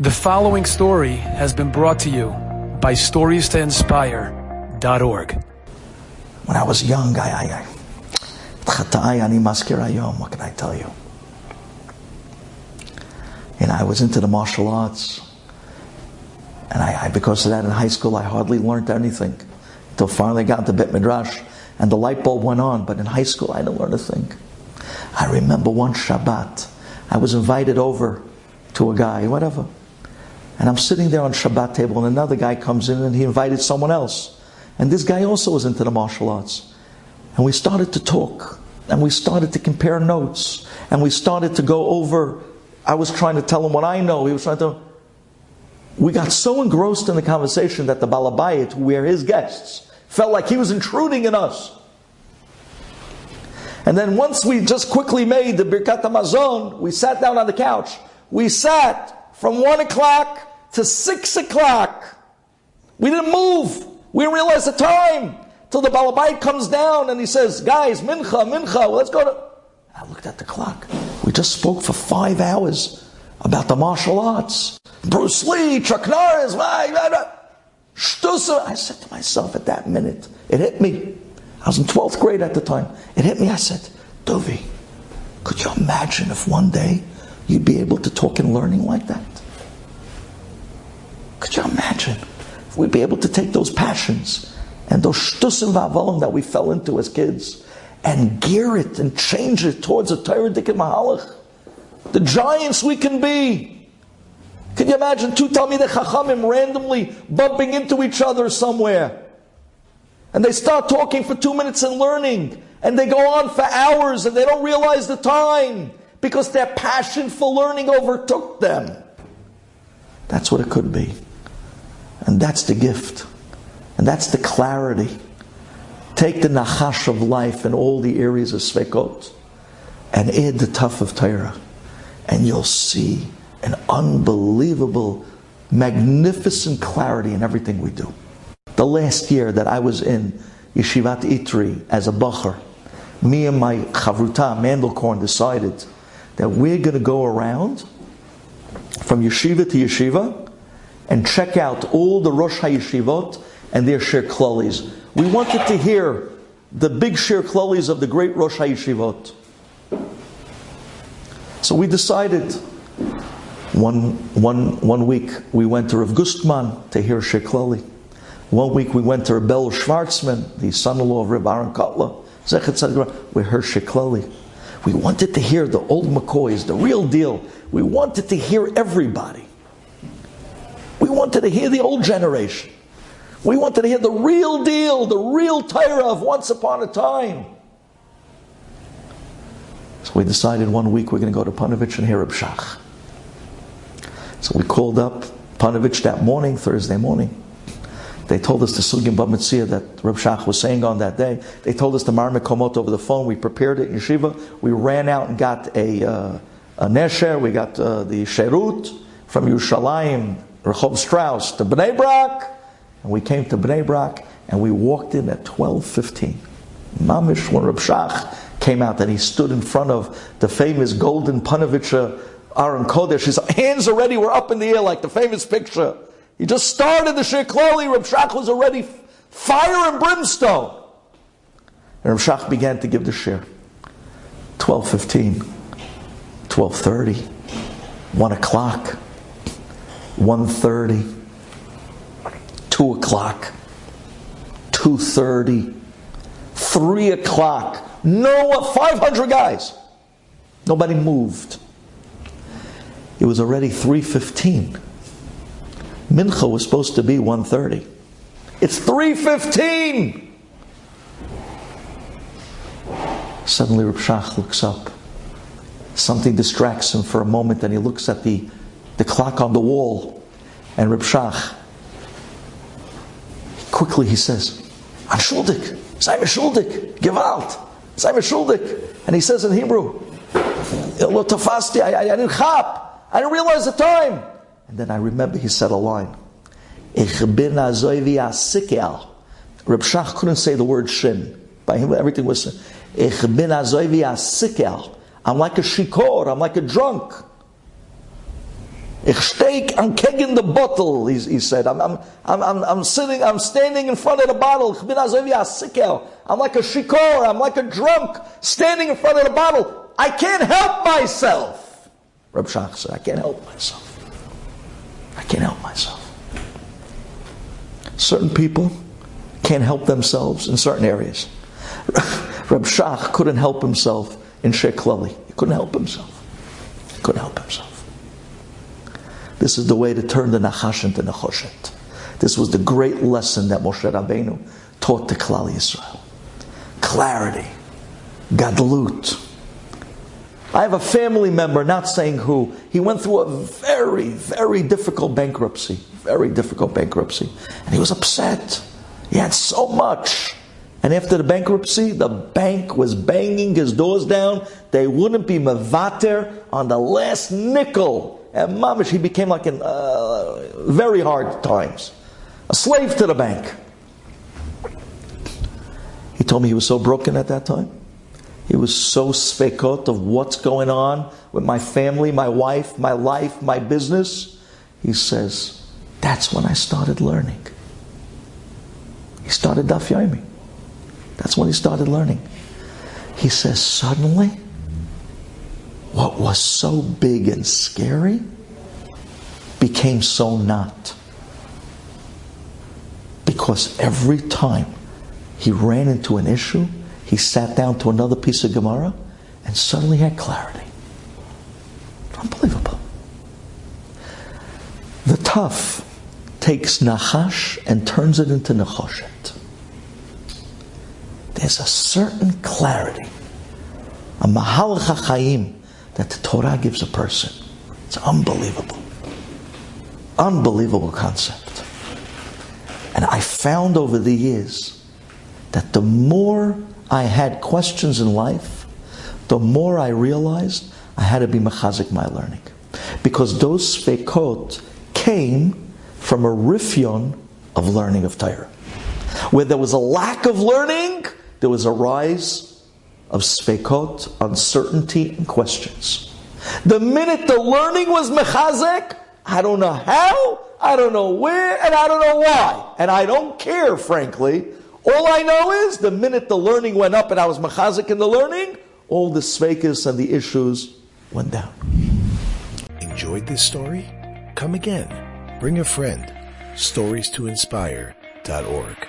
The following story has been brought to you by StoriesToInspire.org. When I was young, I, I, I what can I tell you? And I was into the martial arts. And I, I, because of that in high school, I hardly learned anything. Until finally I got into Bet Midrash and the light bulb went on. But in high school, I didn't learn a thing. I remember one Shabbat, I was invited over to a guy, whatever. And I'm sitting there on Shabbat table, and another guy comes in and he invited someone else. And this guy also was into the martial arts. And we started to talk, and we started to compare notes, and we started to go over. I was trying to tell him what I know. He was trying to. We got so engrossed in the conversation that the Balabayit, who were his guests, felt like he was intruding in us. And then once we just quickly made the Birkat Hamazon, we sat down on the couch. We sat from one o'clock to six o'clock. We didn't move. We didn't realize the time till the Balabait comes down and he says, Guys, mincha, mincha, let's go to. I looked at the clock. We just spoke for five hours about the martial arts. Bruce Lee, Chuck Norris, Shtusa. I said to myself at that minute, it hit me. I was in 12th grade at the time. It hit me. I said, Dovi, could you imagine if one day you'd be able to talk in learning like that? We'd be able to take those passions and those shtusim v'avolim that we fell into as kids and gear it and change it towards a Torah Mahalach? The giants we can be. Can you imagine two Talmidei Chachamim randomly bumping into each other somewhere? And they start talking for two minutes and learning. And they go on for hours and they don't realize the time because their passion for learning overtook them. That's what it could be. And that's the gift. And that's the clarity. Take the nachash of life in all the areas of svekot and add the tough of Torah. And you'll see an unbelievable, magnificent clarity in everything we do. The last year that I was in Yeshivat Itri as a bacher, me and my chavruta, Mandelkorn, decided that we're going to go around from yeshiva to yeshiva and check out all the Rosh HaYeshivot and their Shiur Klalis. We wanted to hear the big Shiur Klalis of the great Rosh HaYeshivot. So we decided one, one, one week we went to Rav Gustman to hear Shiur Klali. One week we went to Rebel Schwarzman, the son-in-law of Reb Aaron Kotler. We heard Shiur Klali. We wanted to hear the old McCoys, the real deal. We wanted to hear everybody. We wanted to hear the old generation. We wanted to hear the real deal, the real Torah of once upon a time. So we decided one week we're going to go to Panovich and hear Shach. So we called up Panovich that morning, Thursday morning. They told us the Sugim Bamitzia that Reb Shach was saying on that day. They told us the Mareh Mekomot over the phone. We prepared it in Yeshiva. We ran out and got a, uh, a Nesher. We got uh, the Sherut from Yerushalayim Rehov Strauss to Bnei Brak, and we came to Bnei Brak, and we walked in at 12.15. Mamish, when Reb Shach came out, and he stood in front of the famous golden Panovich Aron Kodesh. His hands already were up in the air like the famous picture. He just started the Klali, Reb Shach was already fire and brimstone. And Reb Shach began to give the Shiur. 12.15, 12.30, 1 o'clock. 1.30, 2 o'clock, 2.30, 3 o'clock. No, 500 guys. Nobody moved. It was already 3.15. Mincha was supposed to be 1.30. It's 3.15! Suddenly Reb Shach looks up. Something distracts him for a moment and he looks at the the clock on the wall. And Reb Shach, quickly he says, I'm Shuldik, Simon Shuldik, Gewalt, Simon Shuldik. And he says in Hebrew, I, I, I didn't chap, I didn't realize the time. And then I remember he said a line, Ich bin azoivi. Reb Shach couldn't say the word shin. By him, everything was, Ich bin. I'm like a shikor, I'm like a drunk. Ich steek, I'm kegging the bottle, he, he said. I'm, I'm, I'm, I'm, I'm sitting, I'm standing in front of the bottle. Ich bin also wie a sickel. I'm like a shikor, I'm like a drunk, standing in front of the bottle. I can't help myself. Reb Shach said, I can't help myself. I can't help myself. Certain people can't help themselves in certain areas. Reb Shach couldn't help himself in Sheikh He couldn't help himself. He couldn't help himself. This is the way to turn the Nachash into Nechoshet. This was the great lesson that Moshe Rabbeinu taught to Klal Yisrael. Clarity, Gadlut. I have a family member, not saying who, he went through a very, very difficult bankruptcy. Very difficult bankruptcy. And he was upset. He had so much. And after the bankruptcy, the bank was banging his doors down. They wouldn't be mavater on the last nickel and mamish, he became like in uh, very hard times, a slave to the bank. He told me he was so broken at that time. He was so spekot of what's going on with my family, my wife, my life, my business. He says, that's when I started learning. He started Daf Yomi. That's when he started learning. He says, suddenly, what was so big and scary became so not. Because every time he ran into an issue, he sat down to another piece of Gemara and suddenly had clarity. Unbelievable. The tough takes Nachash and turns it into Nechoshet. There's a certain clarity, a Mahalach HaChaim, that the Torah gives a person. It's unbelievable. Unbelievable concept. And I found over the years that the more I had questions in life, the more I realized I had to be mechazik my learning. Because those spekot came from a rifyon of learning of Torah. Where there was a lack of learning, there was a rise of spekot, uncertainty, and questions. The minute the learning was mechazek, I don't know how, I don't know where, and I don't know why. And I don't care, frankly. All I know is the minute the learning went up and I was mechazek in the learning, all the svekas and the issues went down. Enjoyed this story? Come again. Bring a friend. Stories to inspire.org.